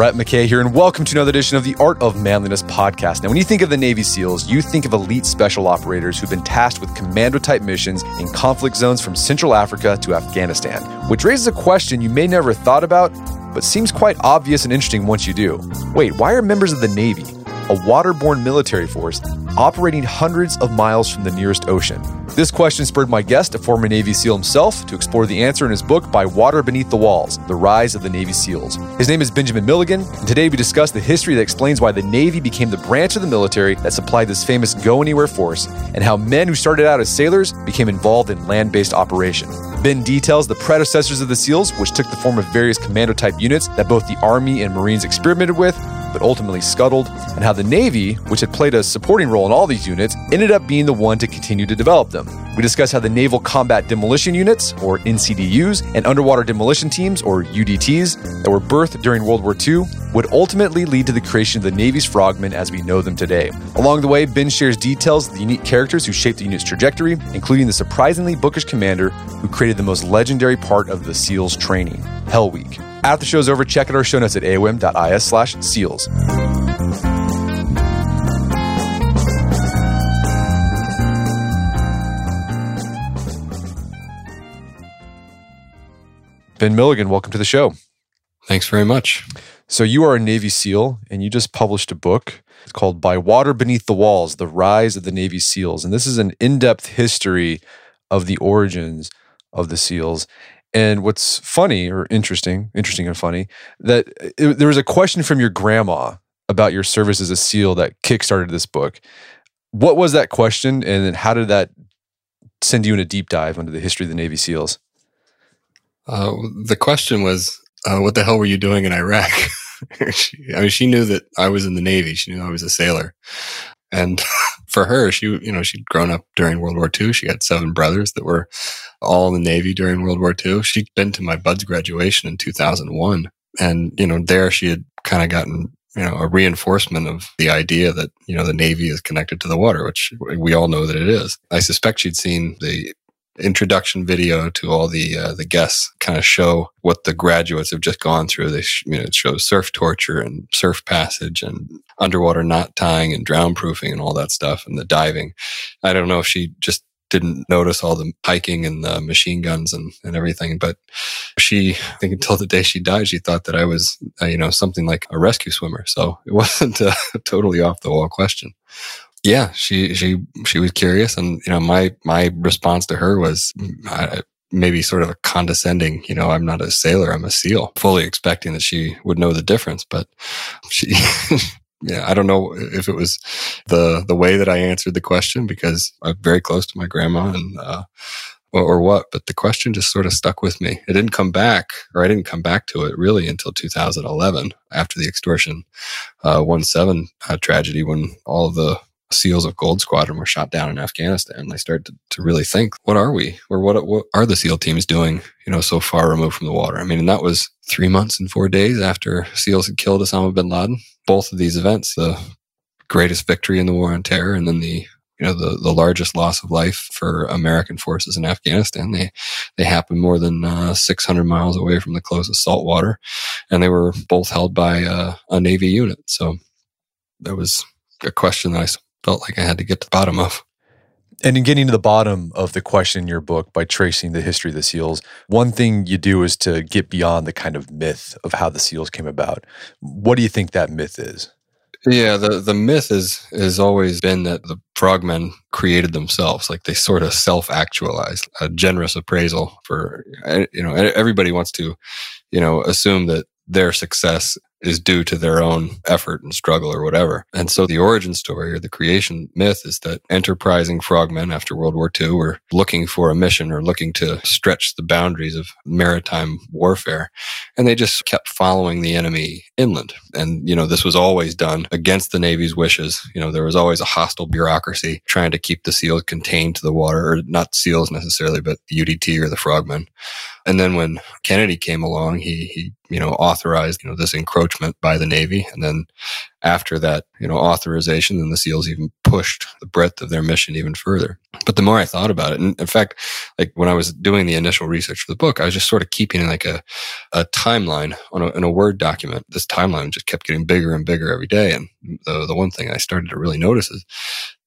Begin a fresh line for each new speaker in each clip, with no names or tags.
Brett McKay here, and welcome to another edition of the Art of Manliness podcast. Now, when you think of the Navy SEALs, you think of elite special operators who've been tasked with commando type missions in conflict zones from Central Africa to Afghanistan, which raises a question you may never have thought about, but seems quite obvious and interesting once you do. Wait, why are members of the Navy, a waterborne military force, operating hundreds of miles from the nearest ocean? This question spurred my guest, a former Navy SEAL himself, to explore the answer in his book, By Water Beneath the Walls The Rise of the Navy SEALs. His name is Benjamin Milligan, and today we discuss the history that explains why the Navy became the branch of the military that supplied this famous go anywhere force, and how men who started out as sailors became involved in land based operation. Ben details the predecessors of the SEALs, which took the form of various commando type units that both the Army and Marines experimented with, but ultimately scuttled, and how the Navy, which had played a supporting role in all these units, ended up being the one to continue to develop them. We discuss how the Naval Combat Demolition Units, or NCDUs, and underwater demolition teams, or UDTs, that were birthed during World War II would ultimately lead to the creation of the Navy's frogmen as we know them today. Along the way, Ben shares details of the unique characters who shaped the unit's trajectory, including the surprisingly bookish commander who created the most legendary part of the SEALs training, Hell Week. After the show's over, check out our show notes at aom.is slash seals. Ben Milligan, welcome to the show.
Thanks very much.
So, you are a Navy SEAL and you just published a book. It's called By Water Beneath the Walls The Rise of the Navy SEALs. And this is an in depth history of the origins of the SEALs. And what's funny or interesting, interesting and funny, that it, there was a question from your grandma about your service as a SEAL that kickstarted this book. What was that question? And then how did that send you in a deep dive into the history of the Navy SEALs?
Uh, the question was, uh, what the hell were you doing in Iraq? she, I mean, she knew that I was in the Navy. She knew I was a sailor. And for her, she, you know, she'd grown up during World War II. She had seven brothers that were all in the Navy during World War II. She'd been to my BUD/S graduation in 2001. And, you know, there she had kind of gotten, you know, a reinforcement of the idea that, you know, the Navy is connected to the water, which we all know that it is. I suspect she'd seen the introduction video to all the uh, the guests kind of show what the graduates have just gone through. They you know, it shows surf torture and surf passage and underwater knot tying and drown proofing and all that stuff and the diving. I don't know if she just didn't notice all the hiking and the machine guns and, and everything. But she, I think until the day she died, she thought that I was, uh, you know, something like a rescue swimmer. So it wasn't a totally off the wall question yeah, she she she was curious, and you know, my my response to her was uh, maybe sort of a condescending. You know, I'm not a sailor; I'm a SEAL. Fully expecting that she would know the difference, but she. yeah, I don't know if it was the the way that I answered the question because I'm very close to my grandma and uh, or, what, but the question just sort of stuck with me. It didn't come back, or I didn't come back to it really until 2011 after the extortion uh, one seven uh, tragedy when all the SEALs of Gold Squadron were shot down in Afghanistan. I started to, to, really think, what are we, or what what are the SEAL teams doing? You know, so far removed from the water. I mean, and that was three months and four days after SEALs had killed Osama bin Laden. Both of these events, the greatest victory in the war on terror, and then the you know the the largest loss of life for American forces in Afghanistan. They they happened more than uh, 600 miles away from the close closest saltwater, and they were both held by uh, a Navy unit. So that was a question that I felt like I had to get to the bottom of.
And in getting to the bottom of the question in your book by tracing the history of the SEALs, one thing you do is to get beyond the kind of myth of how the SEALs came about. What do you think that myth is?
Yeah, the, the myth is has always been that the frogmen created themselves, like they sort of self actualized. A generous appraisal for you know everybody wants to, you know, assume that their success is due to their own effort and struggle or whatever. And so the origin story or the creation myth is that enterprising frogmen after World War II were looking for a mission or looking to stretch the boundaries of maritime warfare. And they just kept following the enemy inland. And, you know, this was always done against the Navy's wishes. You know, there was always a hostile bureaucracy trying to keep the SEALs contained to the water, or not SEALs necessarily, but the UDT or the frogmen. And then when Kennedy came along, he, he, you know, authorized, you know, this encroachment by the Navy. And then after that, you know, authorization, then the SEALs even pushed the breadth of their mission even further. But the more I thought about it, and in fact, like when I was doing the initial research for the book, I was just sort of keeping like a, a timeline on a, in a Word document. This timeline just kept getting bigger and bigger every day. And the, the one thing I started to really notice is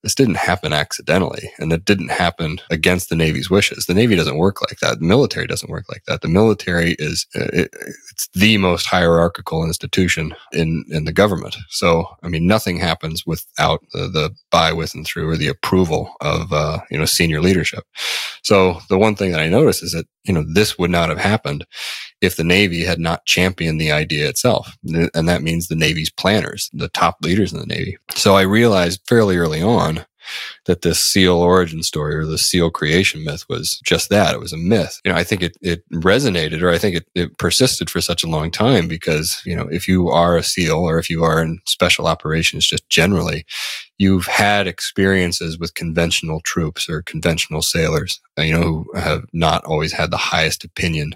this didn't happen accidentally and it didn't happen against the Navy's wishes. The Navy doesn't work like that. The military doesn't work like that. The military is, uh, it, it's the most hierarchical institution in, in the government. So, I mean, nothing happens without the, the by, with, and through or the approval of, uh, you know, senior leadership. So the one thing that I noticed is that, you know, this would not have happened if the Navy had not championed the idea itself. And that means the Navy's planners, the top leaders in the Navy. So I realized fairly early on that this seal origin story or the seal creation myth was just that. It was a myth. You know, I think it, it resonated or I think it, it persisted for such a long time because, you know, if you are a seal or if you are in special operations just generally, you've had experiences with conventional troops or conventional sailors, uh, you know, who have not always had the highest opinion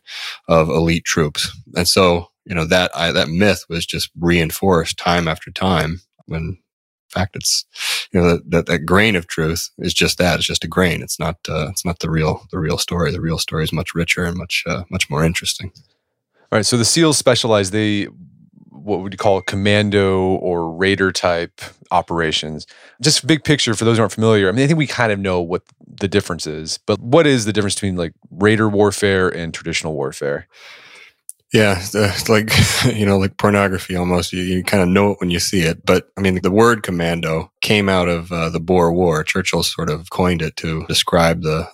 of elite troops. And so, you know, that, I, that myth was just reinforced time after time when fact, it's you know that, that, that grain of truth is just that. It's just a grain. It's not uh, it's not the real the real story. The real story is much richer and much uh, much more interesting.
All right. So the SEALs specialize. They what would you call commando or raider type operations? Just big picture for those who aren't familiar. I mean, I think we kind of know what the difference is, but what is the difference between like raider warfare and traditional warfare?
Yeah, it's like you know, like pornography almost. You, you kind of know it when you see it. But I mean, the word commando came out of uh, the Boer War. Churchill sort of coined it to describe the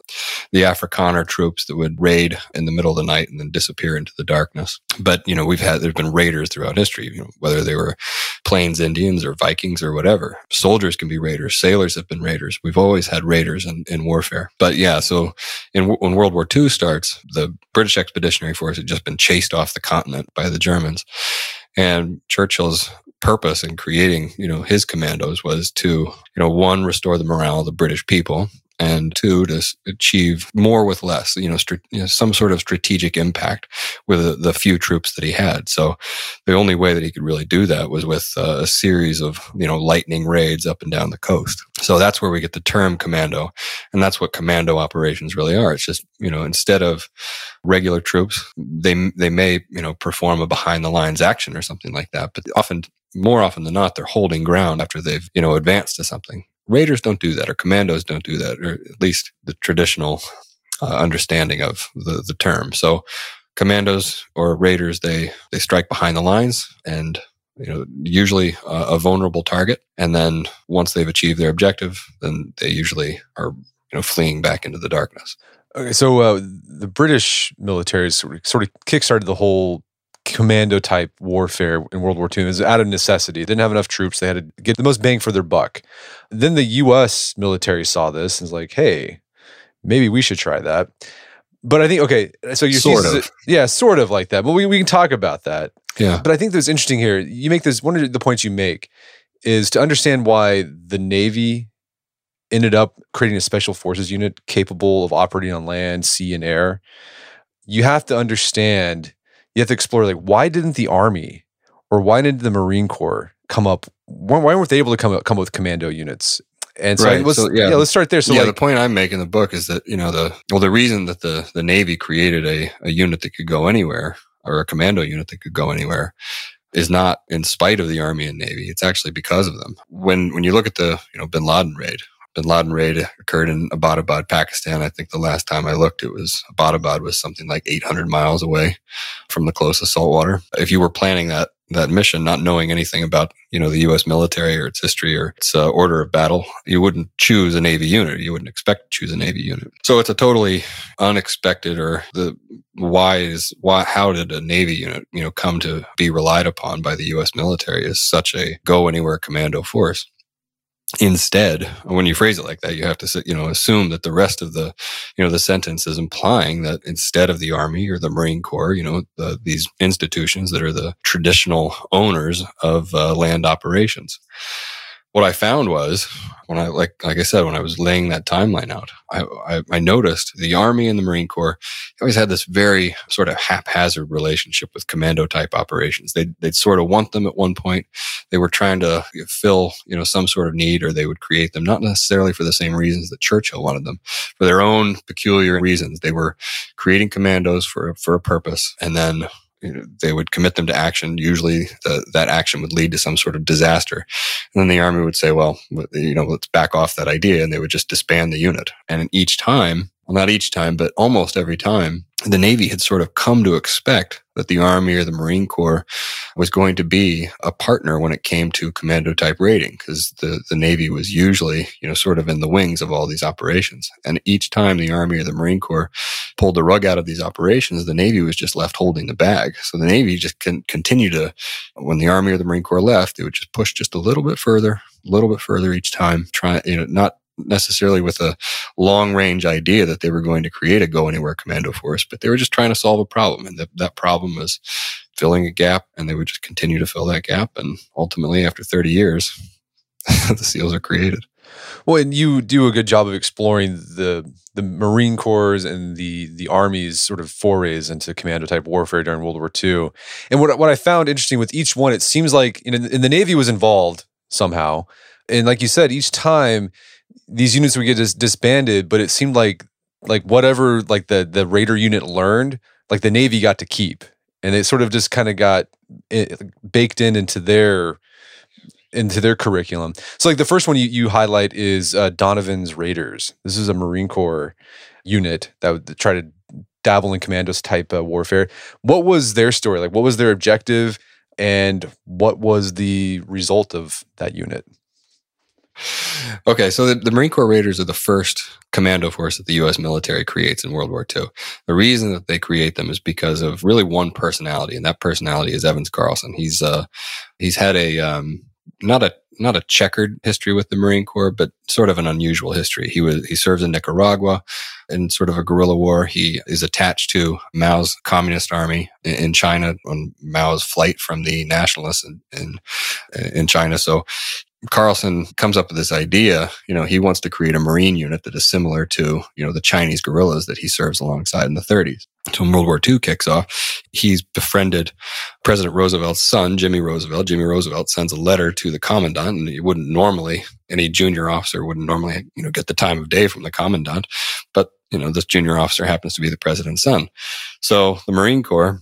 the Afrikaner troops that would raid in the middle of the night and then disappear into the darkness. But you know, we've had there's been raiders throughout history. You know, whether they were Plains Indians or Vikings or whatever. Soldiers can be raiders. Sailors have been raiders. We've always had raiders in, in warfare. But yeah, so in, when World War II starts, the British Expeditionary Force had just been chased off the continent by the Germans. And Churchill's purpose in creating, you know, his commandos was to, you know, one, restore the morale of the British people and two to achieve more with less you know, you know, some sort of strategic impact with the, the, few troops that he had. So the only way that he could really do that was with uh, a series of you know lightning raids up and down the coast. So that's where we get the term commando and that's what commando operations really are. It's just you know instead of regular troops they they may you know perform a behind the lines action or something like that but often more often than not they're holding ground after they've you know advanced to something Raiders don't do that, or commandos don't do that, or at least the traditional uh, understanding of the, the term. So, commandos or raiders, they they strike behind the lines and you know usually uh, a vulnerable target, and then once they've achieved their objective, then they usually are you know fleeing back into the darkness.
Okay, so uh, the British military sort of, sort of kickstarted the whole commando type warfare in World War II. It was out of necessity. They didn't have enough troops. They had to get the most bang for their buck. Then the US military saw this and was like, hey, maybe we should try that. But I think, okay, so you're
sort of.
yeah, sort of like that. But we, we can talk about that.
Yeah.
But I think that's interesting here. You make this, one of the points you make is to understand why the Navy ended up creating a special forces unit capable of operating on land, sea, and air. You have to understand you have to explore like why didn't the army or why didn't the Marine Corps come up? Why, weren't they able to come up, come up with commando units? And so, right. let's, so yeah. yeah. let's start there. So
yeah,
like,
the point I'm making in the book is that you know the well the reason that the the Navy created a a unit that could go anywhere or a commando unit that could go anywhere is not in spite of the Army and Navy. It's actually because of them. When when you look at the you know Bin Laden raid, bin Laden raid occurred in Abbottabad, Pakistan. I think the last time I looked, it was Abbottabad was something like 800 miles away from the closest saltwater. If you were planning that that mission, not knowing anything about you know the U.S. military or its history or its uh, order of battle, you wouldn't choose a Navy unit. You wouldn't expect to choose a Navy unit. So it's a totally unexpected or the why is why how did a Navy unit you know come to be relied upon by the U.S. military as such a go anywhere commando force? Instead when you phrase it like that you have to you know assume that the rest of the you know the sentence is implying that instead of the army or the marine corps you know the, these institutions that are the traditional owners of uh, land operations what I found was when I like like I said when I was laying that timeline out, I, I, I noticed the Army and the Marine Corps always had this very sort of haphazard relationship with commando type operations. They'd they'd sort of want them at one point. They were trying to fill you know some sort of need, or they would create them not necessarily for the same reasons that Churchill wanted them, for their own peculiar reasons. They were creating commandos for for a purpose, and then you know, they would commit them to action. Usually the, that action would lead to some sort of disaster. And then the army would say, well, you know, let's back off that idea. And they would just disband the unit. And each time, well, not each time, but almost every time, the Navy had sort of come to expect that the Army or the Marine Corps was going to be a partner when it came to commando type raiding, because the, the Navy was usually, you know, sort of in the wings of all these operations. And each time the Army or the Marine Corps pulled the rug out of these operations, the Navy was just left holding the bag. So the Navy just can continue to, when the Army or the Marine Corps left, they would just push just a little bit further, a little bit further each time, trying, you know, not necessarily with a long range idea that they were going to create a go anywhere commando force, but they were just trying to solve a problem. And that problem was filling a gap and they would just continue to fill that gap. And ultimately, after 30 years, the SEALs are created.
Well, and you do a good job of exploring the the Marine Corps and the the Army's sort of forays into commando type warfare during World War II. And what what I found interesting with each one, it seems like in, in the Navy was involved somehow, and like you said, each time these units would get dis- disbanded, but it seemed like like whatever like the the Raider unit learned, like the Navy got to keep, and it sort of just kind of got it, eh, baked in into their into their curriculum. So like the first one you, you highlight is uh, Donovan's Raiders. This is a Marine Corps unit that would try to dabble in commandos type uh, warfare. What was their story? Like what was their objective and what was the result of that unit?
Okay, so the, the, Marine Corps Raiders are the first commando force that the U.S. military creates in World War II. The reason that they create them is because of really one personality, and that personality is Evans Carlson. He's uh, he's had a um, not a not a checkered history with the Marine Corps, but sort of an unusual history. He was he serves in Nicaragua in sort of a guerrilla war. He is attached to Mao's Communist Army in China on Mao's flight from the nationalists in, in, in China. So Carlson comes up with this idea. You know, he wants to create a Marine unit that is similar to, you know, the Chinese guerrillas that he serves alongside in the 30s. So when World War II kicks off, he's befriended President Roosevelt's son, Jimmy Roosevelt. Jimmy Roosevelt sends a letter to the commandant, and he wouldn't normally, any junior officer wouldn't normally, you know, get the time of day from the commandant. But, you know, this junior officer happens to be the president's son. So the Marine Corps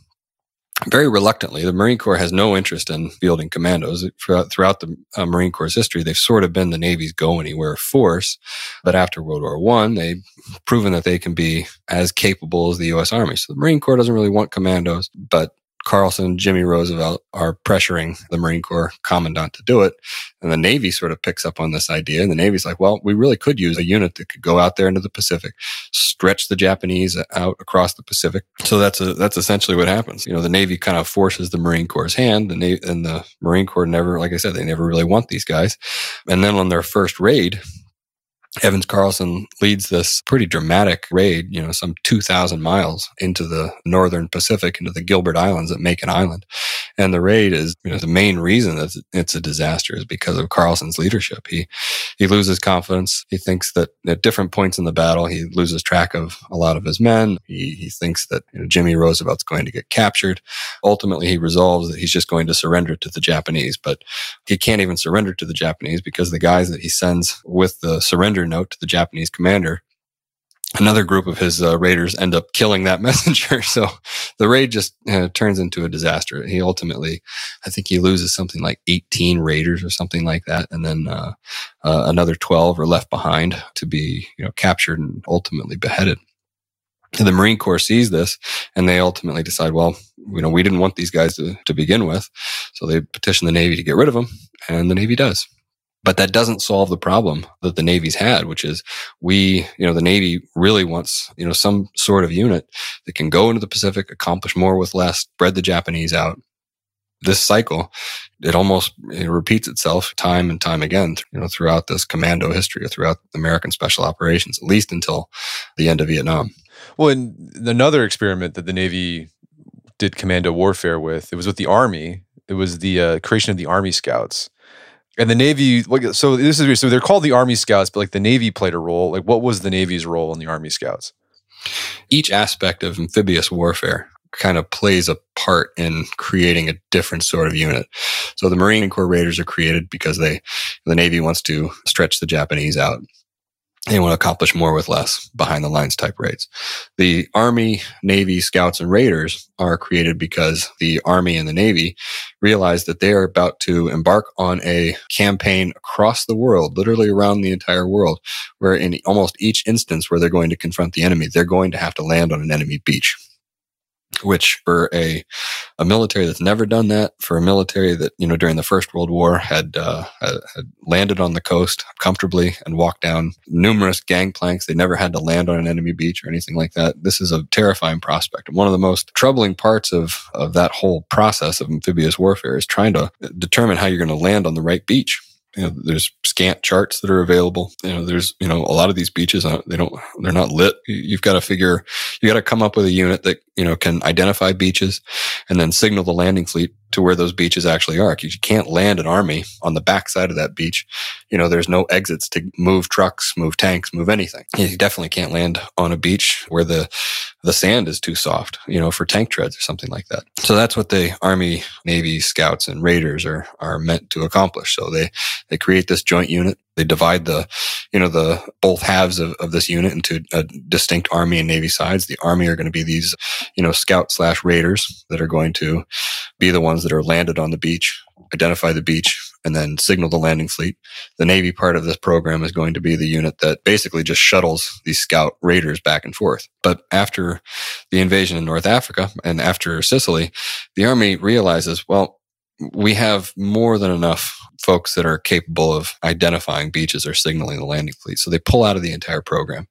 very reluctantly, the Marine Corps has no interest in fielding commandos. Throughout, the uh, Marine Corps' history, they've sort of been the Navy's go anywhere force. But after World War One, they've proven that they can be as capable as the U.S. Army. So the Marine Corps doesn't really want commandos, but Carlson, and Jimmy Roosevelt are pressuring the Marine Corps commandant to do it. And the Navy sort of picks up on this idea. And the Navy's like, well, we really could use a unit that could go out there into the Pacific, stretch the Japanese out across the Pacific. So that's a, that's essentially what happens. You know, the Navy kind of forces the Marine Corps' hand and, the Marine Corps never, like I said, they never really want these guys. And then on their first raid, Evans Carlson leads this pretty dramatic raid, you know, some 2,000 miles into the northern Pacific, into the Gilbert Islands at Makin Island. And the raid is, you know, the main reason that it's a disaster is because of Carlson's leadership. He, he loses confidence. He thinks that at different points in the battle, he loses track of a lot of his men. He, he thinks that you know, Jimmy Roosevelt's going to get captured. Ultimately, he resolves that he's just going to surrender to the Japanese, but he can't even surrender to the Japanese because the guys that he sends with the surrender note to the Japanese commander. Another group of his uh, raiders end up killing that messenger. So the raid just uh, turns into a disaster. He ultimately, I think he loses something like 18 raiders or something like that. And then uh, uh another 12 are left behind to be you know, captured and ultimately beheaded. The Marine Corps sees this and they ultimately decide, well, you know, we didn't want these guys to, to begin with. So they petition the Navy to get rid of them and the Navy does. But that doesn't solve the problem that the Navy's had, which is we, you know, the Navy really wants, you know, some sort of unit that can go into the Pacific, accomplish more with less, spread the Japanese out. This cycle, it almost it repeats itself time and time again, you know, throughout this commando history or throughout American special operations, at least until the end of Vietnam.
Well, and another experiment that the Navy did commando warfare with, it was with the Army. It was the uh, creation of the Army Scouts And the Navy, so this is so they're called the Army Scouts, but like the Navy played a role. Like, what was the Navy's role in the Army Scouts?
Each aspect of amphibious warfare kind of plays a part in creating a different sort of unit. So the Marine Corps Raiders are created because they, the Navy wants to stretch the Japanese out they want to accomplish more with less behind the lines type raids. The Army, Navy, Scouts, and Raiders are created because the Army and the Navy realize that they are about to embark on a campaign across the world, literally around the entire world, where in almost each instance where they're going to confront the enemy, they're going to have to land on an enemy beach which for a a military that's never done that, for a military that you know during the First World War had uh, had landed on the coast comfortably and walked down numerous gangplanks, they never had to land on an enemy beach or anything like that. This is a terrifying prospect. And one of the most troubling parts of of that whole process of amphibious warfare is trying to determine how you're going to land on the right beach you know, there's scant charts that are available. You know, there's, you know, a lot of these beaches, uh, they don't, they're not lit. You've got to figure, you got to come up with a unit that, you know, can identify beaches and then signal the landing fleet to where those beaches actually are. You can't land an army on the backside of that beach. You know, there's no exits to move trucks, move tanks, move anything. You definitely can't land on a beach where the, the sand is too soft, you know, for tank treads or something like that. So that's what the Army, Navy, Scouts, and Raiders are, are meant to accomplish. So they, they create this joint unit. They divide the, you know, the both halves of, of this unit into a distinct Army and Navy sides. The Army are going to be these, you know, Scout slash Raiders that are going to be the ones that are landed on the beach, identify the beach, and then signal the landing fleet. The Navy part of this program is going to be the unit that basically just shuttles these scout raiders back and forth. But after the invasion in North Africa and after Sicily, the Army realizes, well, we have more than enough folks that are capable of identifying beaches or signaling the landing fleet. So they pull out of the entire program,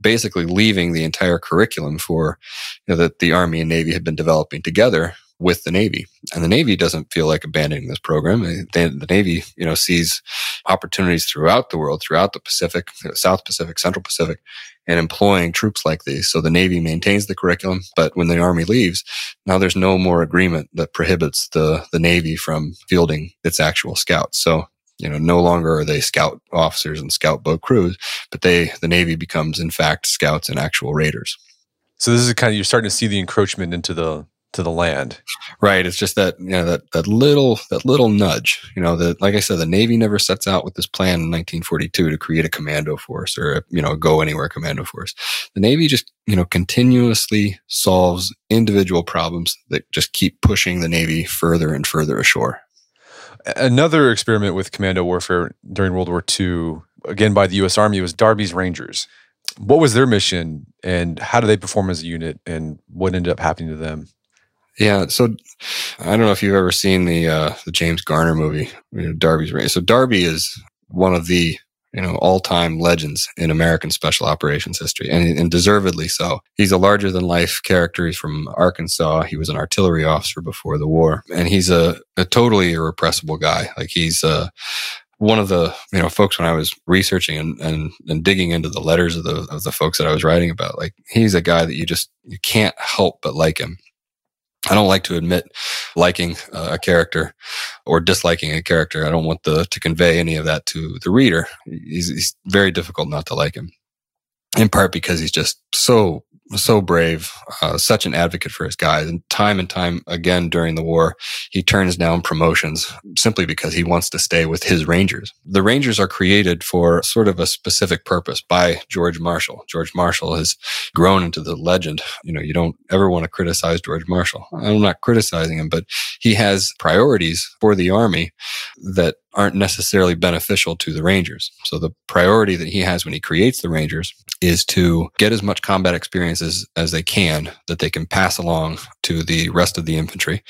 basically leaving the entire curriculum for you know, that the Army and Navy had been developing together with the Navy. And the Navy doesn't feel like abandoning this program. The Navy, you know, sees opportunities throughout the world, throughout the Pacific, South Pacific, Central Pacific, and employing troops like these. So the Navy maintains the curriculum, but when the Army leaves, now there's no more agreement that prohibits the, the Navy from fielding its actual scouts. So you know, no longer are they scout officers and scout boat crews, but they, the Navy becomes in fact scouts and actual raiders.
So this is kind of, you're starting to see the encroachment into the, to the land.
Right. It's just that, you know, that, that little, that little nudge, you know, that, like I said, the Navy never sets out with this plan in 1942 to create a commando force or, a, you know, go anywhere commando force. The Navy just, you know, continuously solves individual problems that just keep pushing the Navy further and further ashore.
Another experiment with commando warfare during World War II, again by the U.S. Army, was Darby's Rangers. What was their mission and how do they perform as a unit and what ended up happening to them?
Yeah, so I don't know if you've ever seen the uh, the James Garner movie, you know, Darby's Rangers. So Darby is one of the you know all time legends in American special operations history, and, and deservedly so. He's a larger than life character. He's from Arkansas. He was an artillery officer before the war, and he's a, a totally irrepressible guy. Like he's uh, one of the you know folks when I was researching and, and and digging into the letters of the of the folks that I was writing about. Like he's a guy that you just you can't help but like him I don't like to admit liking uh, a character or disliking a character. I don't want the, to convey any of that to the reader. He's, he's very difficult not to like him in part because he's just so so brave, uh, such an advocate for his guys. And time and time again during the war, he turns down promotions simply because he wants to stay with his Rangers. The Rangers are created for sort of a specific purpose by George Marshall. George Marshall has grown into the legend. You know, you don't ever want to criticize George Marshall. I'm not criticizing him, but he has priorities for the army that aren't necessarily beneficial to the Rangers. So the priority that he has when he creates the Rangers is to get as much combat experience as, as they can that they can pass along to the rest of the infantry.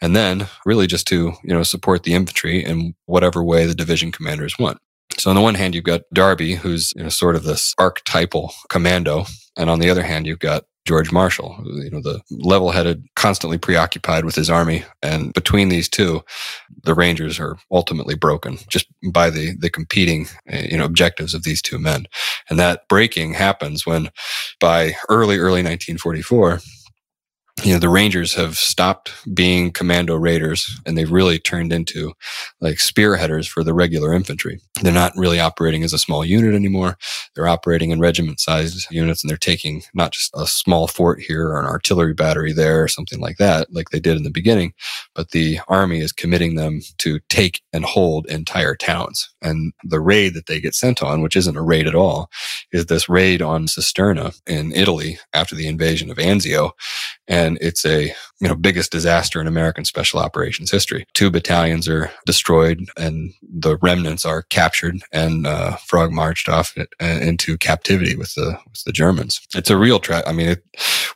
And then really just to, you know, support the infantry in whatever way the division commanders want. So on the one hand, you've got Darby, who's you know, sort of this archetypal commando. And on the other hand, you've got George Marshall, you know, the level headed, constantly preoccupied with his army. And between these two, the Rangers are ultimately broken just by the, the competing, uh, you know, objectives of these two men. And that breaking happens when by early, early 1944, you know the rangers have stopped being commando raiders and they've really turned into like spearheaders for the regular infantry. They're not really operating as a small unit anymore. They're operating in regiment sized units and they're taking not just a small fort here or an artillery battery there or something like that like they did in the beginning but the army is committing them to take and hold entire towns. And the raid that they get sent on which isn't a raid at all is this raid on cisterna in italy after the invasion of anzio and it's a you know biggest disaster in American special operations history. Two battalions are destroyed, and the remnants are captured and uh, frog marched off it, uh, into captivity with the with the Germans. It's a real tra- I mean, it,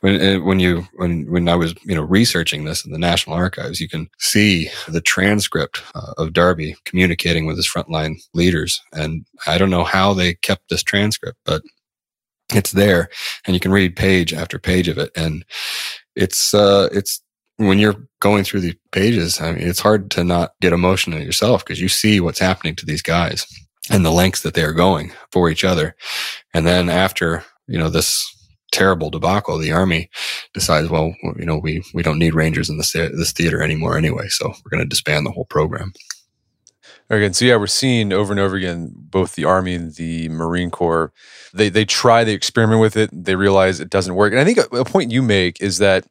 when uh, when you when when I was you know researching this in the National Archives, you can see the transcript uh, of Darby communicating with his frontline leaders, and I don't know how they kept this transcript, but it's there and you can read page after page of it and it's uh it's when you're going through the pages i mean it's hard to not get emotional yourself because you see what's happening to these guys and the lengths that they are going for each other. And then after you know this terrible debacle the army decides well you know we we don't need rangers in this this theater anymore anyway so we're going to disband the whole program
Again, so yeah, we're seeing over and over again both the Army and the Marine Corps. They they try, they experiment with it, they realize it doesn't work. And I think a, a point you make is that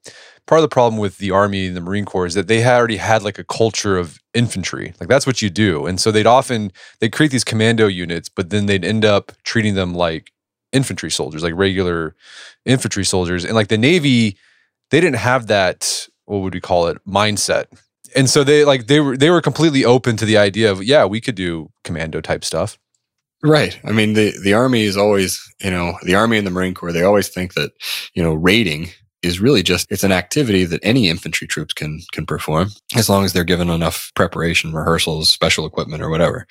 part of the problem with the Army and the Marine Corps is that they already had like a culture of infantry. Like that's what you do. And so they'd often they'd create these commando units, but then they'd end up treating them like infantry soldiers, like regular infantry soldiers. And like the Navy, they didn't have that, what would we call it, mindset and so they like they were they were completely open to the idea of yeah we could do commando type stuff.
Right. I mean the the army is always you know the army and the marine corps they always think that you know raiding is really just it's an activity that any infantry troops can can perform as long as they're given enough preparation rehearsals special equipment or whatever.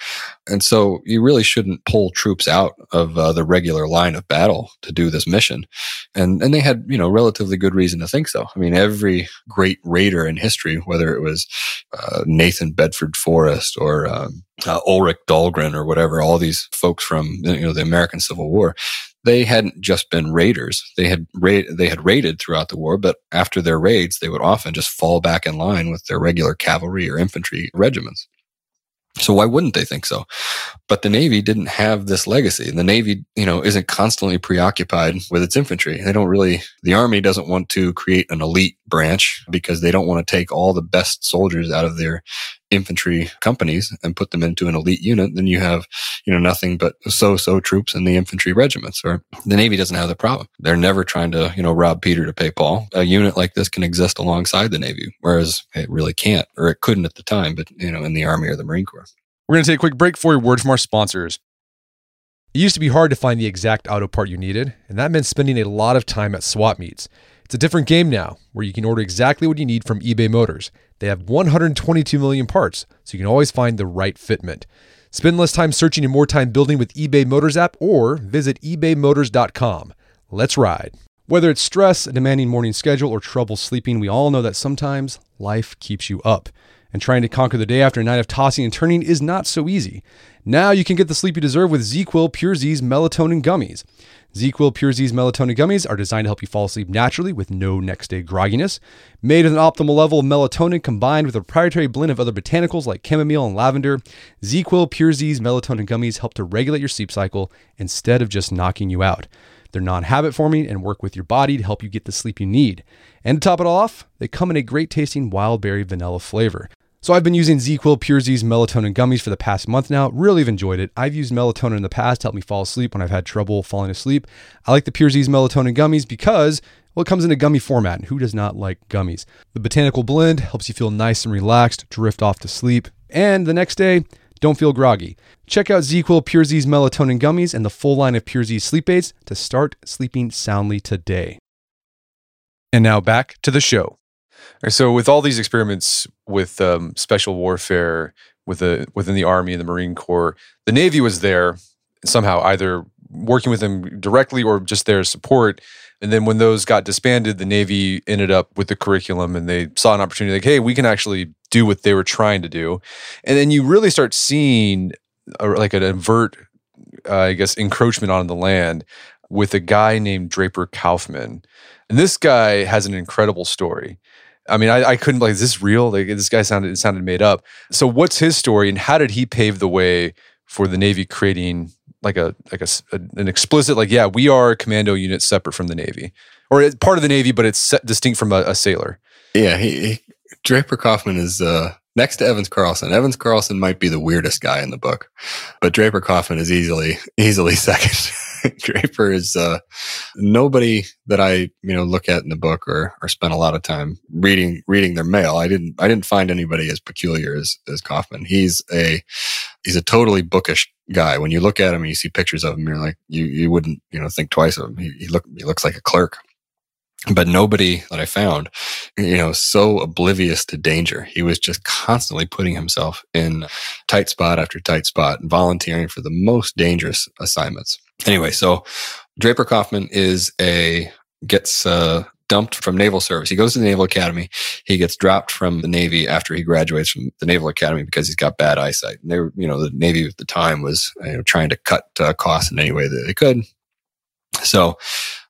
And so you really shouldn't pull troops out of uh, the regular line of battle to do this mission. And and they had you know relatively good reason to think so. I mean every great raider in history whether it was uh, nathan bedford forrest or um, uh, Ulric Dahlgren or whatever, all these folks from you know the American Civil War, they hadn't just been raiders. They had ra- they had raided throughout the war, but after their raids, they would often just fall back in line with their regular cavalry or infantry regiments. So why wouldn't they think so? But the Navy didn't have this legacy. The Navy, you know, isn't constantly preoccupied with its infantry. They don't really, the Army doesn't want to create an elite branch because they don't want to take all the best soldiers out of their infantry companies and put them into an elite unit, then you have, you know, nothing but so-so troops in the infantry regiments. Or the Navy doesn't have the problem. They're never trying to, you know, rob Peter to pay Paul. A unit like this can exist alongside the Navy, whereas it really can't, or it couldn't at the time, but, you know, in the Army or the Marine Corps.
We're going to take a quick break for a word from our sponsors. It used to be hard to find the exact auto part you needed, and that meant spending a lot of time at swap meets. It's a different game now, where you can order exactly what you need from eBay Motors. They have 122 million parts, so you can always find the right fitment. Spend less time searching and more time building with eBay Motors app or visit ebaymotors.com. Let's ride. Whether it's stress, a demanding morning schedule, or trouble sleeping, we all know that sometimes life keeps you up. And trying to conquer the day after a night of tossing and turning is not so easy. Now you can get the sleep you deserve with ZzzQuil Pure Z's melatonin gummies. ZzzQuil Pure Z's melatonin gummies are designed to help you fall asleep naturally with no next day grogginess. Made with an optimal level of melatonin combined with a proprietary blend of other botanicals like chamomile and lavender, ZzzQuil Pure Z's melatonin gummies help to regulate your sleep cycle instead of just knocking you out. They're non habit forming and work with your body to help you get the sleep you need. And to top it all off, they come in a great tasting wild berry vanilla flavor. So I've been using ZzzQuil Pure Z's melatonin gummies for the past month now. Really have enjoyed it. I've used melatonin in the past to help me fall asleep when I've had trouble falling asleep. I like the Pure Z's melatonin gummies because well, it comes in a gummy format, and who does not like gummies? The botanical blend helps you feel nice and relaxed, drift off to sleep, and the next day, don't feel groggy. Check out ZzzQuil Pure Z's melatonin gummies and the full line of Pure Z sleep aids to start sleeping soundly today. And now back to the show. So, with all these experiments with um, special warfare with the within the Army and the Marine Corps, the Navy was there somehow, either working with them directly or just their support. And then when those got disbanded, the Navy ended up with the curriculum and they saw an opportunity like, hey, we can actually do what they were trying to do. And then you really start seeing a, like an overt, uh, I guess, encroachment on the land with a guy named Draper Kaufman. And this guy has an incredible story. I mean, I, I couldn't like, is this real? Like this guy sounded it sounded made up. So what's his story and how did he pave the way for the Navy creating like a like a, an explicit like yeah we are a commando unit separate from the Navy or part of the Navy but it's distinct from a, a sailor.
Yeah, he, he, Draper Kaufman is uh, next to Evans Carlson. Evans Carlson might be the weirdest guy in the book, but Draper Kaufman is easily easily second. Draper is uh, nobody that I you know look at in the book or or spend a lot of time reading reading their mail. I didn't I didn't find anybody as peculiar as as Kaufman. He's a he's a totally bookish guy. When you look at him and you see pictures of him, you're like you you wouldn't you know think twice of him. He, he look he looks like a clerk but nobody that I found, you know, so oblivious to danger. He was just constantly putting himself in tight spot after tight spot and volunteering for the most dangerous assignments. Anyway, so Draper Kaufman is a gets uh, dumped from naval service. He goes to the Naval Academy. He gets dropped from the Navy after he graduates from the Naval Academy because he's got bad eyesight. And they were, you know, the Navy at the time was you know, trying to cut uh, costs in any way that they could. So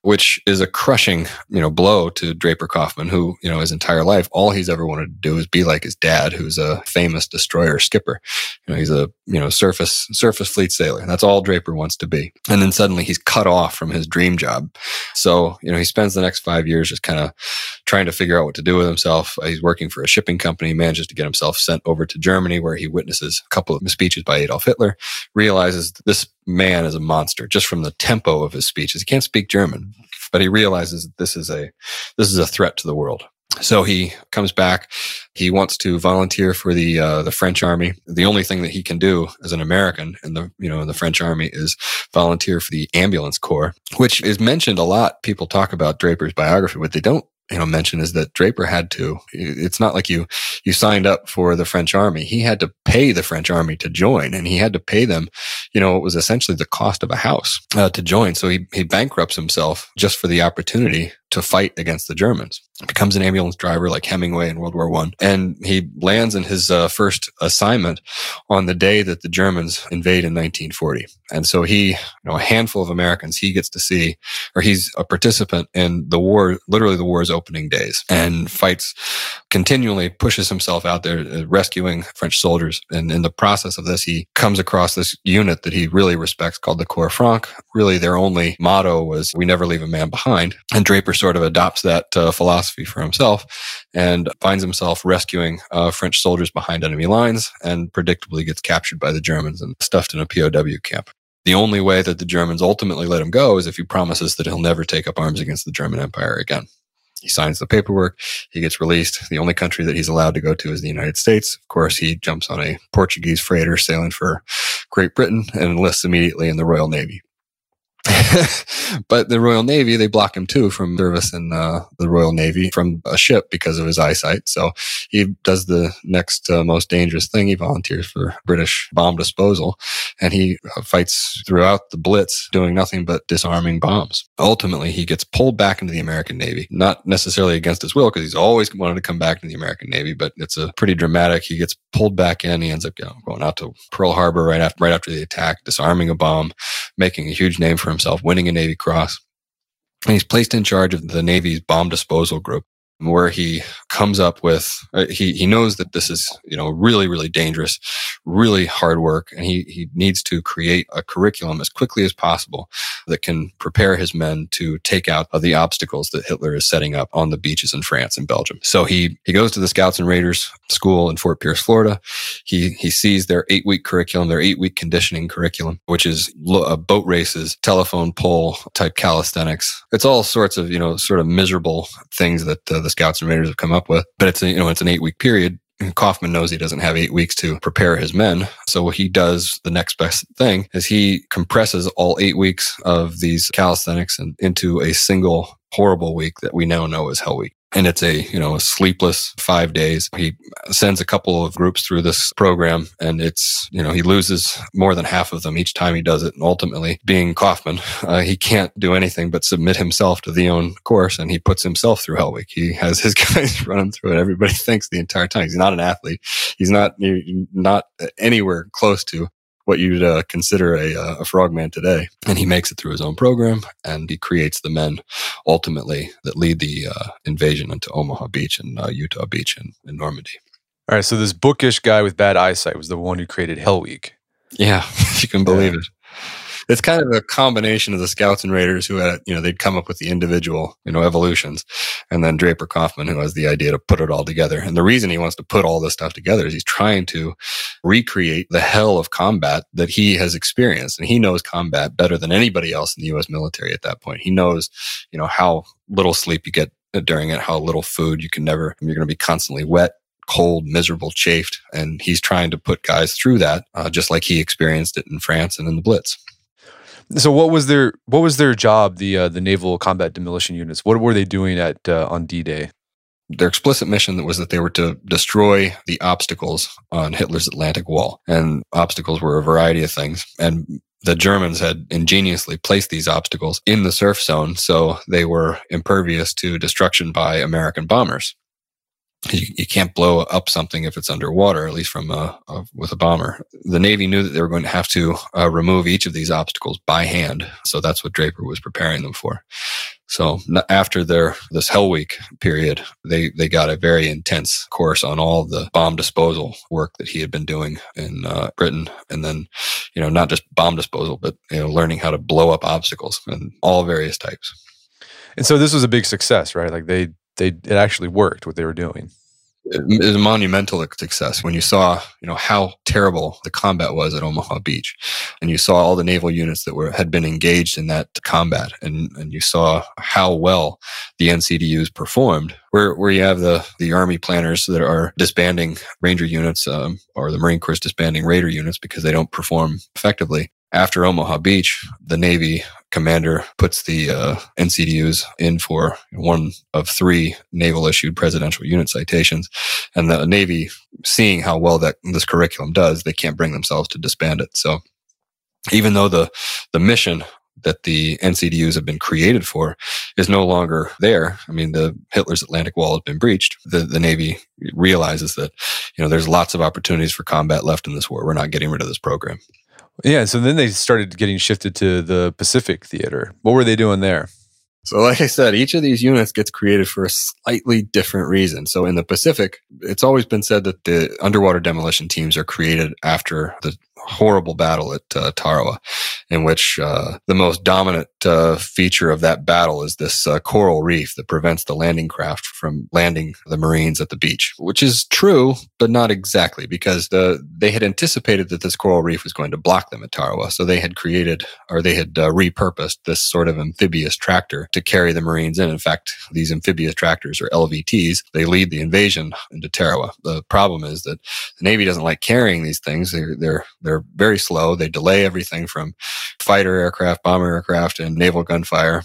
which is a crushing, you know, blow to Draper Kaufman, who, you know, his entire life, all he's ever wanted to do is be like his dad, who's a famous destroyer skipper. You know, he's a, you know, surface, surface fleet sailor. That's all Draper wants to be. And then suddenly he's cut off from his dream job. So, you know, he spends the next five years just kind of trying to figure out what to do with himself. Uh, he's working for a shipping company, manages to get himself sent over to Germany where he witnesses a couple of speeches by Adolf Hitler, realizes this man is a monster just from the tempo of his speeches. He can't speak German, but he realizes that this is a this is a threat to the world. So he comes back. He wants to volunteer for the uh, the French army. The only thing that he can do as an American in the you know in the French army is volunteer for the ambulance corps, which is mentioned a lot. People talk about Draper's biography, but they don't you know mention is that Draper had to. It's not like you you signed up for the French army. He had to pay the French army to join and he had to pay them you know it was essentially the cost of a house uh, to join. So he he bankrupts himself just for the opportunity to fight against the Germans. Becomes an ambulance driver like Hemingway in World War One, and he lands in his uh, first assignment on the day that the Germans invade in 1940. And so he, you know, a handful of Americans he gets to see, or he's a participant in the war, literally the war's opening days, and fights continually, pushes himself out there uh, rescuing French soldiers. And in the process of this, he comes across this unit that he really respects called the Corps Franc. Really, their only motto was "We never leave a man behind," and Draper sort of adopts that uh, philosophy for himself and finds himself rescuing uh, French soldiers behind enemy lines and predictably gets captured by the Germans and stuffed in a POW camp. The only way that the Germans ultimately let him go is if he promises that he'll never take up arms against the German Empire again. He signs the paperwork. He gets released. The only country that he's allowed to go to is the United States. Of course, he jumps on a Portuguese freighter sailing for Great Britain and enlists immediately in the Royal Navy. but the Royal Navy, they block him too from service in uh, the Royal Navy from a ship because of his eyesight. So he does the next uh, most dangerous thing. He volunteers for British bomb disposal and he uh, fights throughout the Blitz doing nothing but disarming bombs. Ultimately, he gets pulled back into the American Navy, not necessarily against his will because he's always wanted to come back to the American Navy, but it's a pretty dramatic. He gets pulled back in. He ends up you know, going out to Pearl Harbor right after, right after the attack, disarming a bomb, making a huge name for himself, winning a Navy Cross. And he's placed in charge of the Navy's bomb disposal group where he comes up with uh, he he knows that this is you know really really dangerous really hard work and he he needs to create a curriculum as quickly as possible that can prepare his men to take out the obstacles that Hitler is setting up on the beaches in France and Belgium. So he he goes to the Scouts and Raiders school in Fort Pierce Florida. He he sees their 8 week curriculum their 8 week conditioning curriculum which is uh, boat races telephone pole type calisthenics. It's all sorts of you know sort of miserable things that uh, the scouts and raiders have come up with. But it's a, you know it's an eight week period. And Kaufman knows he doesn't have eight weeks to prepare his men. So what he does, the next best thing is he compresses all eight weeks of these calisthenics and into a single horrible week that we now know as Hell Week and it's a you know a sleepless five days. He sends a couple of groups through this program and it's you know he loses more than half of them each time he does it. And ultimately being kaufman uh, he can't do anything but submit himself to the own course and he puts himself through hell week. He has his guys run him through it. Everybody thinks the entire time. He's not an athlete. He's not not anywhere close to what you'd uh, consider a, uh, a frogman today. And he makes it through his own program and he creates the men ultimately that lead the uh, invasion into Omaha Beach and uh, Utah Beach in, in Normandy.
All right, so this bookish guy with bad eyesight was the one who created Hell Week.
Yeah, if you can believe yeah. it it's kind of a combination of the scouts and raiders who had, you know, they'd come up with the individual, you know, evolutions. And then Draper Kaufman, who has the idea to put it all together. And the reason he wants to put all this stuff together is he's trying to recreate the hell of combat that he has experienced. And he knows combat better than anybody else in the U.S. military at that point. He knows, you know, how little sleep you get during it, how little food you can never, you're going to be constantly wet cold, miserable, chafed. And he's trying to put guys through that, uh, just like he experienced it in France and in the Blitz.
So what was their what was their job? The uh, the naval combat demolition units. What were they doing at uh, on D Day?
Their explicit mission was that they were to destroy the obstacles on Hitler's Atlantic Wall, and obstacles were a variety of things. And the Germans had ingeniously placed these obstacles in the surf zone, so they were impervious to destruction by American bombers you, you, can't blow up something if it's underwater, at least from a, a, with a bomber. The Navy knew that they were going to have to uh, remove each of these obstacles by hand, so that's what Draper was preparing them for. So after their this Hell Week period, they they got a very intense course on all the bomb disposal work that he had been doing in uh, Britain, and then you know not just bomb disposal, but you know learning how to blow up obstacles and all various types.
And so this was a big success, right? Like they they it actually worked what they were doing.
It was a monumental success when you saw, you know, how terrible the combat was at Omaha Beach, and you saw all the naval units that were had been engaged in that combat, and and you saw how well the NCDUs performed. Where where you have the the Army planners that are disbanding Ranger units, um, or the Marine Corps disbanding Raider units because they don't perform effectively after Omaha Beach, the Navy commander puts the uh, NCDUs in for one of three naval issued presidential unit citations. And the Navy, seeing how well that this curriculum does, they can't bring themselves to disband it. So even though the, the mission that the NCDUs have been created for is no longer there. I mean, the Hitler's Atlantic Wall has been breached. The, the Navy realizes that, you know, there's lots of opportunities for combat left in this war. We're not getting rid of this program.
Yeah, so then they started getting shifted to the Pacific Theater. What were they doing there?
So, like I said, each of these units gets created for a slightly different reason. So, in the Pacific, it's always been said that the underwater demolition teams are created after the horrible battle at uh, Tarawa, in which uh, the most dominant uh, feature of that battle is this uh, coral reef that prevents the landing craft from landing the Marines at the beach, which is true, but not exactly because the, they had anticipated that this coral reef was going to block them at Tarawa. So they had created or they had uh, repurposed this sort of amphibious tractor to carry the Marines in. In fact, these amphibious tractors or LVTs, they lead the invasion into Tarawa. The problem is that the Navy doesn't like carrying these things. They're, they're, they're they're very slow. They delay everything from fighter aircraft, bomber aircraft, and naval gunfire.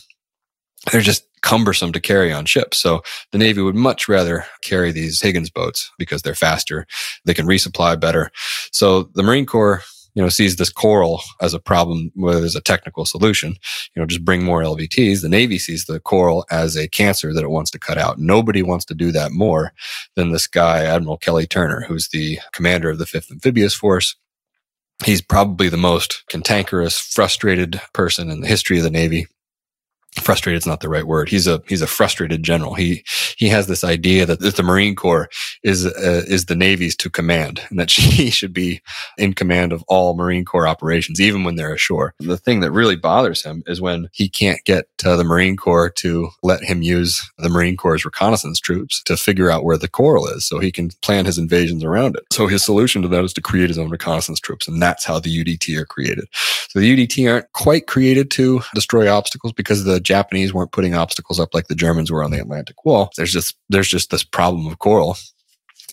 They're just cumbersome to carry on ships. So the Navy would much rather carry these Higgins boats because they're faster. They can resupply better. So the Marine Corps you know, sees this coral as a problem where there's a technical solution, you know, just bring more LVTs. The Navy sees the coral as a cancer that it wants to cut out. Nobody wants to do that more than this guy, Admiral Kelly Turner, who's the commander of the 5th Amphibious Force he's probably the most cantankerous, frustrated person in the history of the Navy frustrated is not the right word. He's a he's a frustrated general. He he has this idea that, that the Marine Corps is uh, is the Navy's to command, and that he should be in command of all Marine Corps operations, even when they're ashore. The thing that really bothers him is when he can't get uh, the Marine Corps to let him use the Marine Corps' reconnaissance troops to figure out where the coral is, so he can plan his invasions around it. So his solution to that is to create his own reconnaissance troops, and that's how the UDT are created. So the UDT aren't quite created to destroy obstacles because the Japanese weren't putting obstacles up like the Germans were on the Atlantic Wall. There's just there's just this problem of coral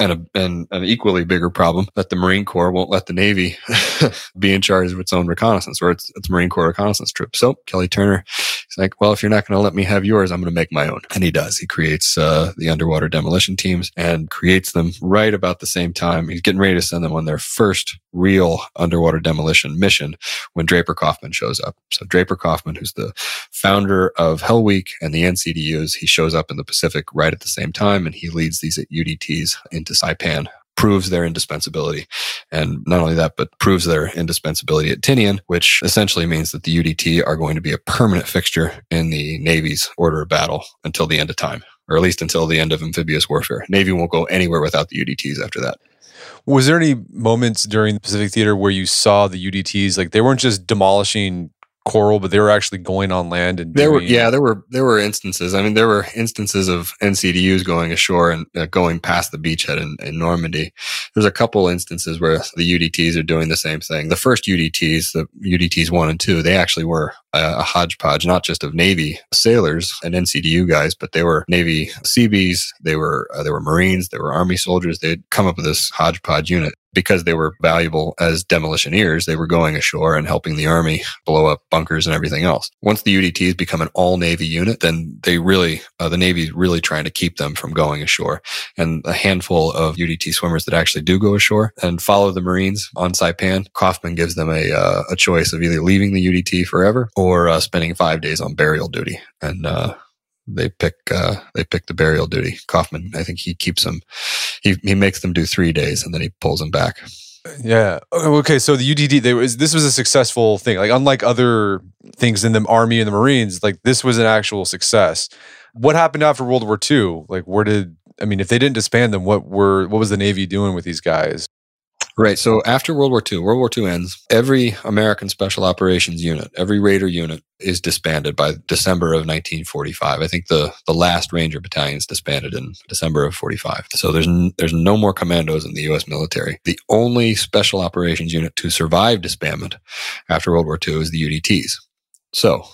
and, a, and an equally bigger problem that the Marine Corps won't let the Navy be in charge of its own reconnaissance or its, its Marine Corps reconnaissance troops. So Kelly Turner is like, well, if you're not going to let me have yours, I'm going to make my own. And he does. He creates uh, the underwater demolition teams and creates them right about the same time. He's getting ready to send them on their first real underwater demolition mission when Draper Kaufman shows up. So Draper Kaufman, who's the founder of Hell Week and the NCDUs, he shows up in the Pacific right at the same time and he leads these UDTs into Saipan proves their indispensability. And not only that, but proves their indispensability at Tinian, which essentially means that the UDT are going to be a permanent fixture in the Navy's order of battle until the end of time, or at least until the end of amphibious warfare. Navy won't go anywhere without the UDTs after that.
Was there any moments during the Pacific Theater where you saw the UDTs like they weren't just demolishing coral, but they were actually going on land and
there were yeah there were there were instances. I mean, there were instances of NCDUs going ashore and uh, going past the beachhead in, in Normandy. There's a couple instances where the UDTs are doing the same thing. The first UDTs, the UDTs one and two, they actually were a, hodgepodge, not just of Navy sailors and NCDU guys, but they were Navy Seabees, they were uh, they were Marines, they were Army soldiers. They'd come up with this hodgepodge unit because they were valuable as demolitioneers, they were going ashore and helping the army blow up bunkers and everything else. Once the UDTs become an all Navy unit, then they really, uh, the Navy is really trying to keep them from going ashore. And a handful of UDT swimmers that actually do go ashore and follow the Marines on Saipan, Kaufman gives them a, uh, a choice of either leaving the UDT forever or uh, spending five days on burial duty. And, uh, they pick uh, they pick the burial duty. Kaufman, I think he keeps them. He he makes them do three days and then he pulls them back.
Yeah. Okay. So the UDT, they was this was a successful thing. Like unlike other things in the army and the Marines, like this was an actual success. What happened after World War II? Like where did I mean, if they didn't disband them, what were what was the Navy doing with these guys?
Right. So after World War II, World War II ends, every American Special Operations unit, every Raider unit is disbanded by December of 1945. I think the, the last Ranger battalion is disbanded in December of 45. So there's, n- there's no more commandos in the U.S. military. The only Special Operations unit to survive disbandment after World War II is the UDTs. So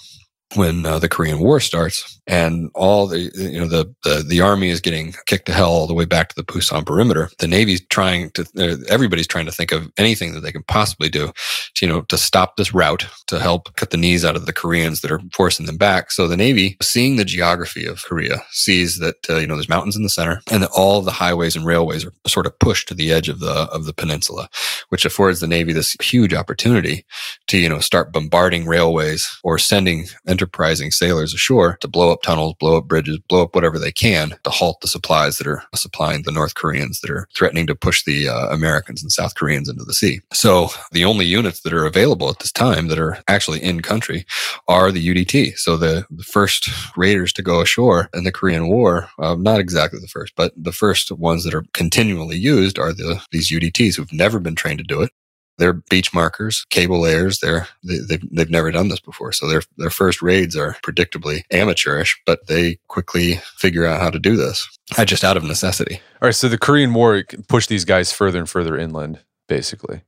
when uh, the Korean War starts and all the you know the, the the army is getting kicked to hell all the way back to the Pusan perimeter. The Navy's trying to uh, everybody's trying to think of anything that they can possibly do to you know to stop this route to help cut the knees out of the Koreans that are forcing them back. So the Navy, seeing the geography of Korea, sees that uh, you know there's mountains in the center and that all the highways and railways are sort of pushed to the edge of the of the peninsula, which affords the Navy this huge opportunity to you know start bombarding railways or sending enterprising sailors ashore to blow up tunnels, blow up bridges, blow up whatever they can to halt the supplies that are supplying the North Koreans that are threatening to push the uh, Americans and South Koreans into the sea. So the only units that are available at this time that are actually in country are the UDT. So the, the first raiders to go ashore in the Korean War, uh, not exactly the first, but the first ones that are continually used are the these UDTs who've never been trained to do it. They're beach markers, cable layers. They're they, have they've, they've never done this before, so their their first raids are predictably amateurish, but they quickly figure out how to do this, I just out of necessity.
All right, so the Korean War pushed these guys further and further inland, basically.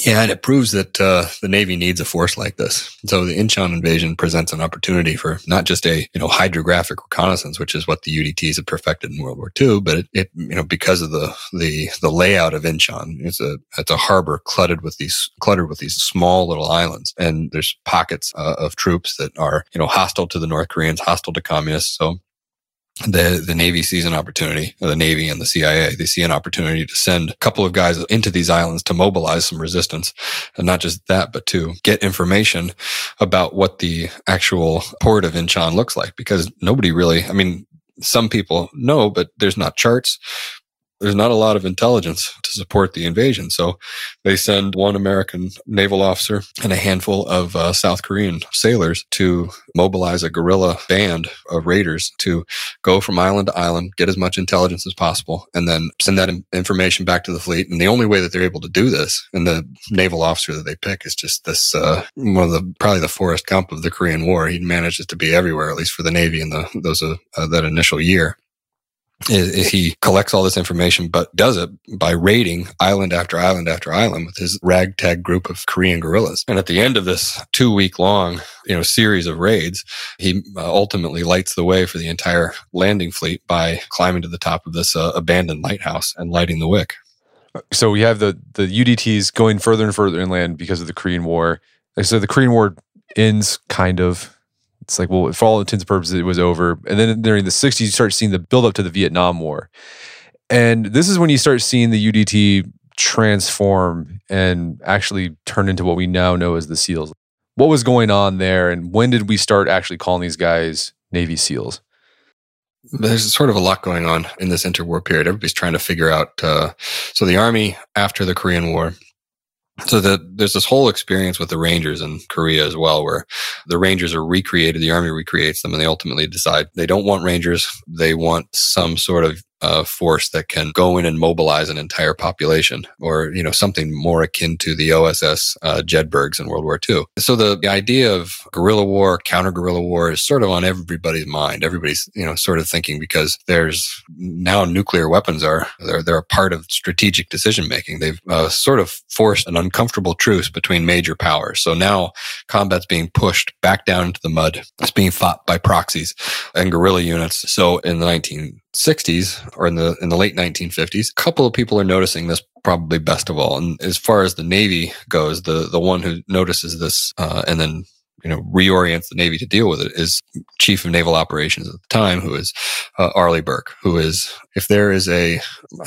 Yeah, and it proves that uh, the Navy needs a force like this. So the Incheon invasion presents an opportunity for not just a you know hydrographic reconnaissance, which is what the UDTs have perfected in World War II, but it, it you know because of the the the layout of Incheon, it's a it's a harbor cluttered with these cluttered with these small little islands, and there's pockets uh, of troops that are you know hostile to the North Koreans, hostile to communists. So the the Navy sees an opportunity, the Navy and the CIA, they see an opportunity to send a couple of guys into these islands to mobilize some resistance. And not just that, but to get information about what the actual port of Incheon looks like. Because nobody really, I mean, some people know, but there's not charts there's not a lot of intelligence to support the invasion. So they send one American naval officer and a handful of uh, South Korean sailors to mobilize a guerrilla band of raiders to go from island to island, get as much intelligence as possible, and then send that information back to the fleet. And the only way that they're able to do this, and the naval officer that they pick is just this uh, one of the probably the Forrest Gump of the Korean War. He manages to be everywhere, at least for the Navy in the those uh, that initial year he collects all this information, but does it by raiding island after island after island with his ragtag group of Korean guerrillas. And at the end of this two week long, you know, series of raids, he uh, ultimately lights the way for the entire landing fleet by climbing to the top of this uh, abandoned lighthouse and lighting the wick.
So we have the the UDTs going further and further inland because of the Korean War. So the Korean War ends kind of it's like, well, for all intents and purposes, it was over. And then during the 60s, you start seeing the build up to the Vietnam War. And this is when you start seeing the UDT transform and actually turn into what we now know as the SEALs. What was going on there? And when did we start actually calling these guys Navy SEALs?
there's sort of a lot going on in this interwar period. Everybody's trying to figure out. Uh, so the army after the Korean War so that there's this whole experience with the Rangers in Korea as well, where the Rangers are recreated, the army recreates them, and they ultimately decide they don't want Rangers. They want some sort of force that can go in and mobilize an entire population or, you know, something more akin to the OSS uh, Jedburghs in World War II. So the, the idea of guerrilla war, counter guerrilla war is sort of on everybody's mind. Everybody's, you know, sort of thinking because there's now nuclear weapons are, they're, they're a part of strategic decision making. They've uh, sort of forced an uncomfortable truce between major powers. So now combat's being pushed back down into the mud. It's being fought by proxies and guerrilla units. So in the 19, 60s or in the in the late 1950s. A couple of people are noticing this probably best of all. And as far as the Navy goes, the the one who notices this uh, and then you know reorients the Navy to deal with it is Chief of Naval Operations at the time, who is uh, Arleigh Burke, who is if there is a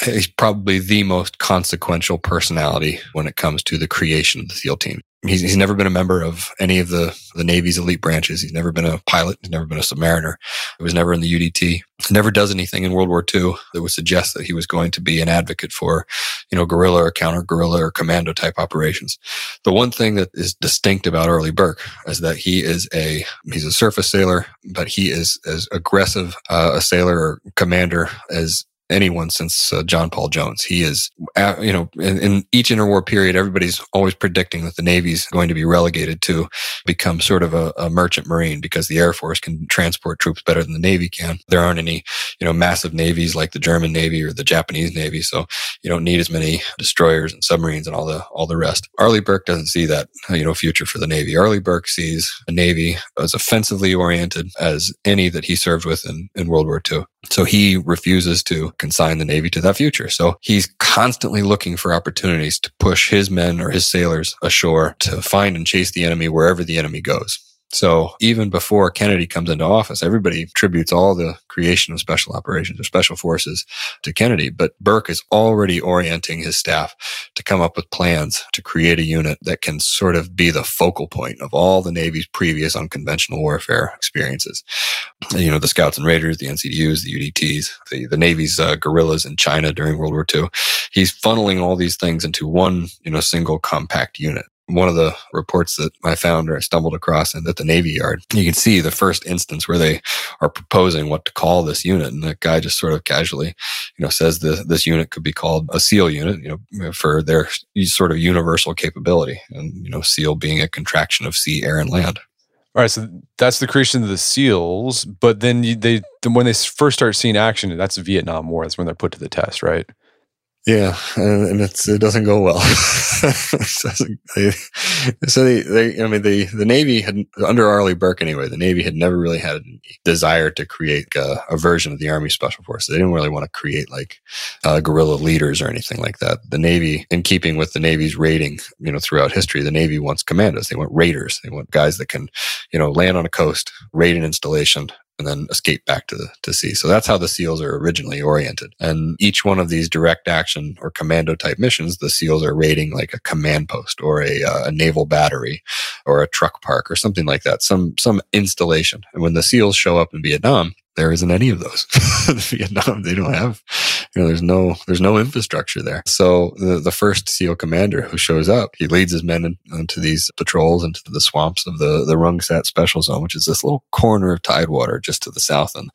he's probably the most consequential personality when it comes to the creation of the SEAL team. He's, he's never been a member of any of the, the Navy's elite branches. He's never been a pilot. He's never been a submariner. He was never in the UDT. He never does anything in World War II that would suggest that he was going to be an advocate for, you know, guerrilla or counter guerrilla or commando type operations. The one thing that is distinct about Arleigh Burke is that he is a, he's a surface sailor, but he is as aggressive uh, a sailor or commander as anyone since uh, John Paul Jones. He is, uh, you know, in, in, each interwar period, everybody's always predicting that the Navy's going to be relegated to become sort of a, a, merchant marine because the Air Force can transport troops better than the Navy can. There aren't any, you know, massive navies like the German Navy or the Japanese Navy, so you don't need as many destroyers and submarines and all the all the rest. Arleigh Burke doesn't see that, you know, future for the Navy. Arleigh Burke sees a Navy as offensively oriented as any that he served with in, in World War II. So he refuses to consign the Navy to that future. So he's constantly looking for opportunities to push his men or his sailors ashore to find and chase the enemy wherever the enemy goes. So even before Kennedy comes into office, everybody attributes all the creation of special operations or special forces to Kennedy. But Burke is already orienting his staff to come up with plans to create a unit that can sort of be the focal point of all the Navy's previous unconventional warfare experiences. You know, the Scouts and Raiders, the NCDUs, the UDTs, the, the Navy's uh, guerrillas in China during World War II. He's funneling all these things into one, you know, single compact unit one of the reports that I found or I stumbled across and at the Navy Yard, you can see the first instance where they are proposing what to call this unit. And the guy just sort of casually, you know, says that this unit could be called a SEAL unit, you know, for their sort of universal capability. And, you know, SEAL being a contraction of sea, air, and land.
All right, so that's the creation of the SEALs, but then you, they when they first start seeing action, that's Vietnam War. That's when they're put to the test, right?
Yeah, and, it's it doesn't go well. so they, they, I mean, the the Navy had under Arleigh Burke anyway. The Navy had never really had a desire to create a, a version of the Army Special Forces. They didn't really want to create like uh, guerrilla leaders or anything like that. The Navy, in keeping with the Navy's rating, you know, throughout history, the Navy wants commandos. They want raiders. They want guys that can, you know, land on a coast, raid an installation, and then escape back to the to sea. So that's how the SEALs are originally oriented. And each one of these direct action or commando type missions, the SEALs are raiding like a command post or a, uh, a naval battery or a truck park or something like that, some some installation. And when the SEALs show up in Vietnam, there isn't any of those. Vietnam, they don't have, you know, there's no, there's no infrastructure there. So the, the first SEAL commander who shows up, he leads his men in, into these patrols into the swamps of the, the Rung Sat Special Zone, which is this little corner of Tidewater just to the south and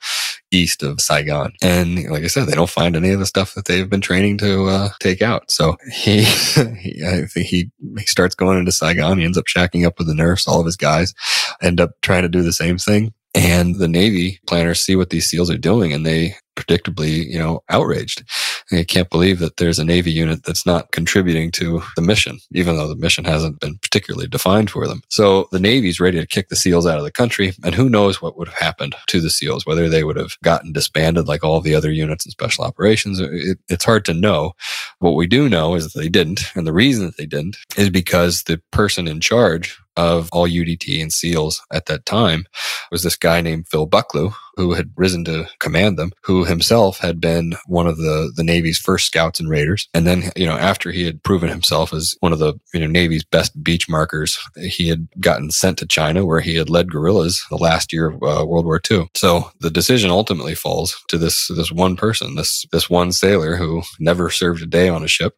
east of Saigon. And like I said, they don't find any of the stuff that they've been training to uh, take out. So he, he, I think he, he starts going into Saigon. He ends up shacking up with the nurse. All of his guys end up trying to do the same thing. And the Navy planners see what these SEALs are doing and they predictably, you know, outraged. They can't believe that there's a Navy unit that's not contributing to the mission, even though the mission hasn't been particularly defined for them. So the Navy's ready to kick the SEALs out of the country. And who knows what would have happened to the SEALs, whether they would have gotten disbanded like all the other units in special operations. Uh, it, it's hard to know. What we do know is that they didn't. And the reason that they didn't is because the person in charge of all UDT and SEALs at that time was this guy named Phil Bucklew, who had risen to command them, who himself had been one of the, the Navy's first scouts and raiders. And then, you know, after he had proven himself as one of the, you know, Navy's best beach markers, he had gotten sent to China where he had led guerrillas the last year of uh, World War II. So the decision ultimately falls to this, this one person, this, this one sailor who never served a day on a ship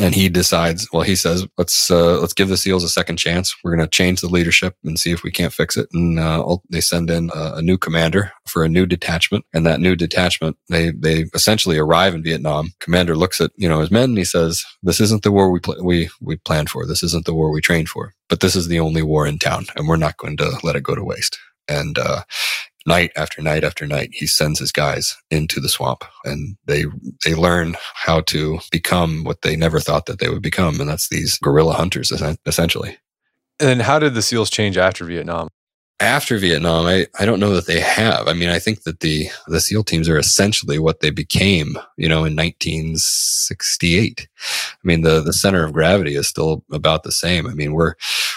and he decides well he says let's uh, let's give the seals a second chance. We're going to change the leadership and see if we can't fix it. And uh, they send in a, a, new commander for a new detachment. And that new detachment they they essentially arrive in vietnam. Commander looks at you know his men and he says this isn't the war we pl- we we planned for. This isn't the war we trained for. But this is the only war in town and we're not going to let it go to waste. And uh, night after night after night, he sends his guys into the swamp and they, they learn how to become what they never thought that they would become. And that's these guerrilla hunters, essentially.
And how did the SEALs change after Vietnam?
after Vietnam, I, I don't know that they have. I mean, I think that the, the SEAL teams are essentially what they became, you know, in 1968. I mean, the, the center of gravity is still about the same. I mean, we're,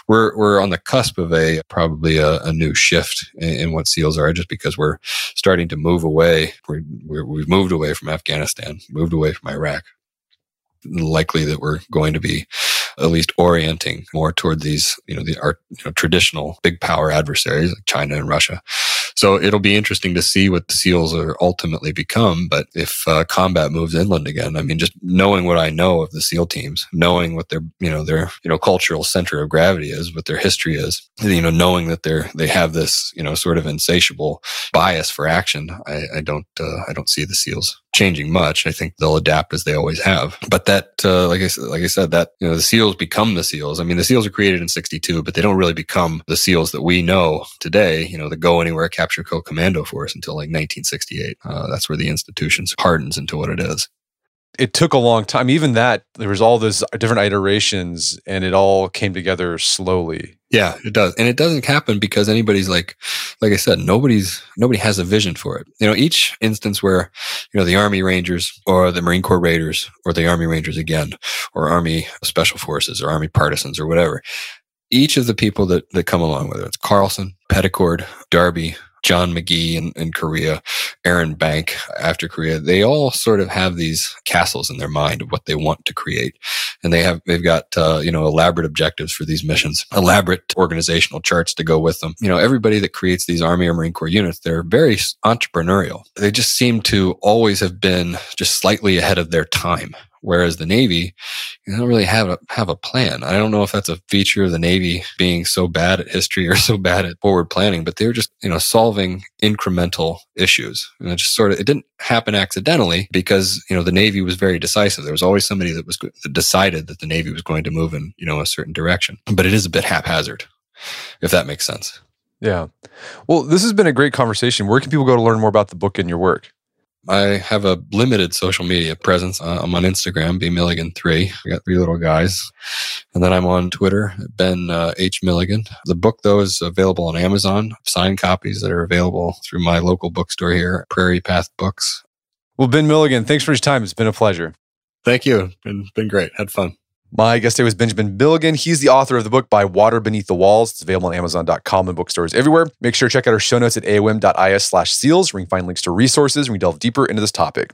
we're, we're on the cusp of a, probably a, a new shift in, in, what SEALs are just because we're starting to move away. We're, we're, we've moved away from Afghanistan, moved away from Iraq. Likely that we're going to be at least orienting more toward these, you know, the our you know, traditional big power adversaries like China and Russia. So it'll be interesting to see what the SEALs are ultimately become. But if uh, combat moves inland again, I mean, just knowing what I know of the SEAL teams, knowing what their, you know, their, you know, cultural center of gravity is, what their history is, you know, knowing that they're, they have this, you know, sort of insatiable bias for action, I, I don't, uh, I don't see the SEALs changing much. I think they'll adapt as they always have. But that, uh, like I said, like I said, that you know, the SEALs become the SEALs. I mean, the SEALs are created in '62, but they don't really become the SEALs that we know today. You know, the Go Anywhere Capture Kill Commando Force until like 1968. Uh, that's where the institution hardens into what it is
it took a long time. Even that, there was all those different iterations, and it all came together slowly.
Yeah, it does, and it doesn't happen because anybody's like, like I said, nobody's nobody has a vision for it. You know, each instance where you know the Army Rangers or the Marine Corps Raiders or the Army Rangers again, or Army Special Forces or Army Partisans or whatever, each of the people that that come along, whether it's Carlson, Petticord, Darby, John McGee in, in Korea, Aaron Bank after Korea, they all sort of have these castles in their mind of what they want to create. And they have, they've got, uh, you know, elaborate objectives for these missions, elaborate organizational charts to go with them. You know, everybody that creates these Army or Marine Corps units, they're very entrepreneurial. They just seem to always have been just slightly ahead of their time. Whereas the Navy, you don't really have a have a plan. I don't know if that's a feature of the Navy being so bad at history or so bad at forward planning, but they're just you know solving incremental issues. And it just sort of it didn't happen accidentally because you know the Navy was very decisive. There was always somebody that was that decided that the Navy was going to move in you know a certain direction. But it is a bit haphazard, if that makes sense.
Yeah. Well, this has been a great conversation. Where can people go to learn more about the book and your work?
I have a limited social media presence. Uh, I'm on Instagram, B Milligan three. I got three little guys, and then I'm on Twitter, Ben uh, H Milligan. The book though is available on Amazon. Signed copies that are available through my local bookstore here, Prairie Path Books.
Well, Ben Milligan, thanks for your time. It's been a pleasure.
Thank you. Been been great. Had fun.
My guest today was Benjamin Milligan. He's the author of the book By Water Beneath the Walls. It's available on Amazon.com and bookstores everywhere. Make sure to check out our show notes at aom.is slash seals where you can find links to resources and we delve deeper into this topic.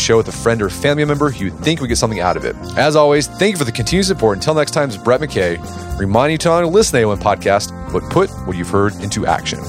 show with a friend or family member who you think would get something out of it. As always, thank you for the continued support. Until next time, it's Brett McKay reminding you to listen to AOM podcast, but put what you've heard into action.